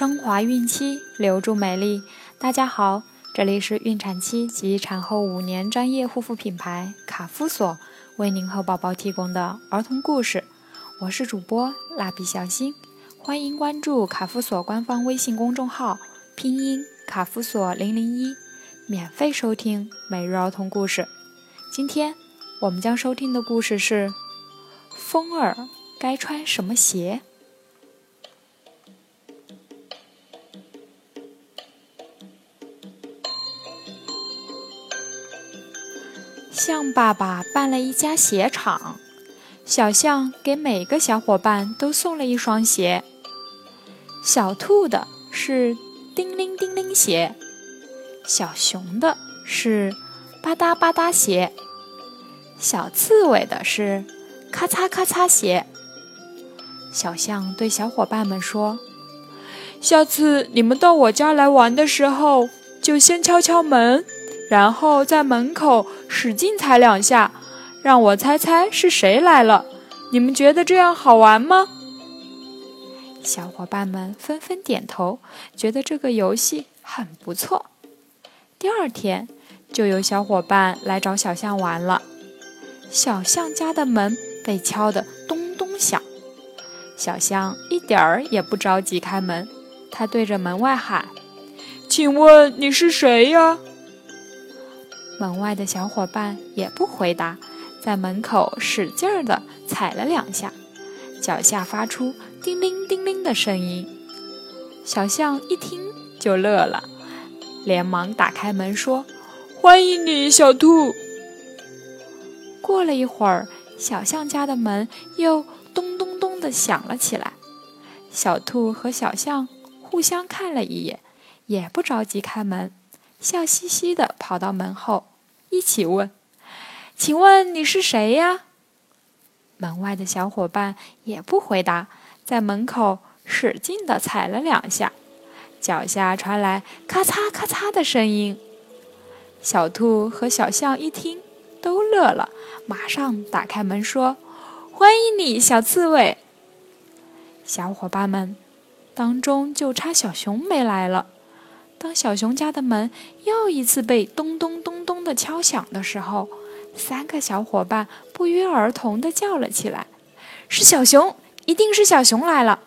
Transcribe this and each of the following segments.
升华孕期，留住美丽。大家好，这里是孕产期及产后五年专业护肤品牌卡夫索为您和宝宝提供的儿童故事。我是主播蜡笔小新，欢迎关注卡夫索官方微信公众号，拼音卡夫索零零一，免费收听每日儿童故事。今天我们将收听的故事是：风儿该穿什么鞋？象爸爸办了一家鞋厂，小象给每个小伙伴都送了一双鞋。小兔的是叮铃叮铃鞋，小熊的是吧嗒吧嗒鞋，小刺猬的是咔嚓咔嚓鞋。小象对小伙伴们说：“下次你们到我家来玩的时候，就先敲敲门。”然后在门口使劲踩两下，让我猜猜是谁来了。你们觉得这样好玩吗？小伙伴们纷纷点头，觉得这个游戏很不错。第二天，就有小伙伴来找小象玩了。小象家的门被敲得咚咚响，小象一点儿也不着急开门，他对着门外喊：“请问你是谁呀？”门外的小伙伴也不回答，在门口使劲儿地踩了两下，脚下发出叮铃叮铃的声音。小象一听就乐了，连忙打开门说：“欢迎你，小兔。”过了一会儿，小象家的门又咚咚咚地响了起来。小兔和小象互相看了一眼，也不着急开门，笑嘻嘻地跑到门后。一起问：“请问你是谁呀？”门外的小伙伴也不回答，在门口使劲地踩了两下，脚下传来咔嚓咔嚓的声音。小兔和小象一听都乐了，马上打开门说：“欢迎你，小刺猬！”小伙伴们当中就差小熊没来了。当小熊家的门又一次被咚咚咚咚的敲响的时候，三个小伙伴不约而同的叫了起来：“是小熊，一定是小熊来了！”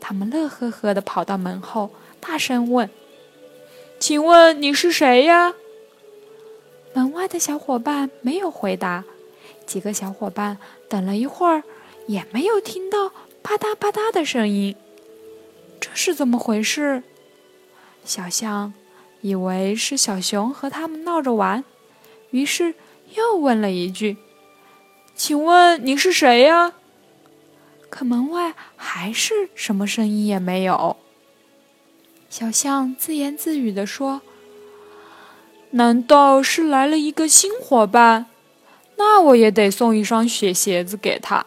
他们乐呵呵的跑到门后，大声问：“请问你是谁呀？”门外的小伙伴没有回答。几个小伙伴等了一会儿，也没有听到吧嗒吧嗒的声音。这是怎么回事？小象以为是小熊和他们闹着玩，于是又问了一句：“请问你是谁呀？”可门外还是什么声音也没有。小象自言自语地说：“难道是来了一个新伙伴？那我也得送一双雪鞋子给他。”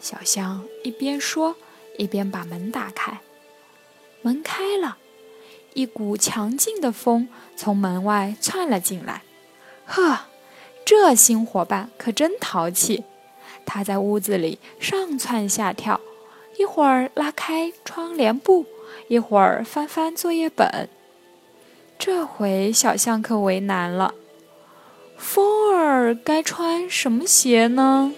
小象一边说，一边把门打开。门开了。一股强劲的风从门外窜了进来，呵，这新伙伴可真淘气。他在屋子里上蹿下跳，一会儿拉开窗帘布，一会儿翻翻作业本。这回小象可为难了，风儿该穿什么鞋呢？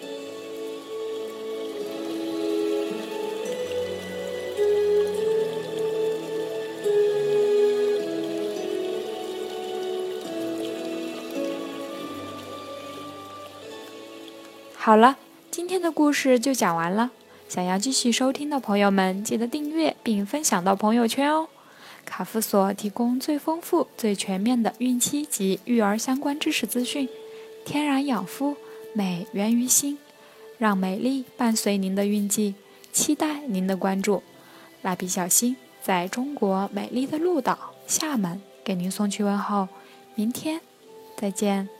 好了，今天的故事就讲完了。想要继续收听的朋友们，记得订阅并分享到朋友圈哦。卡夫索提供最丰富、最全面的孕期及育儿相关知识资讯，天然养肤，美源于心，让美丽伴随您的孕期，期待您的关注。蜡笔小新在中国美丽的鹭岛厦门给您送去问候，明天再见。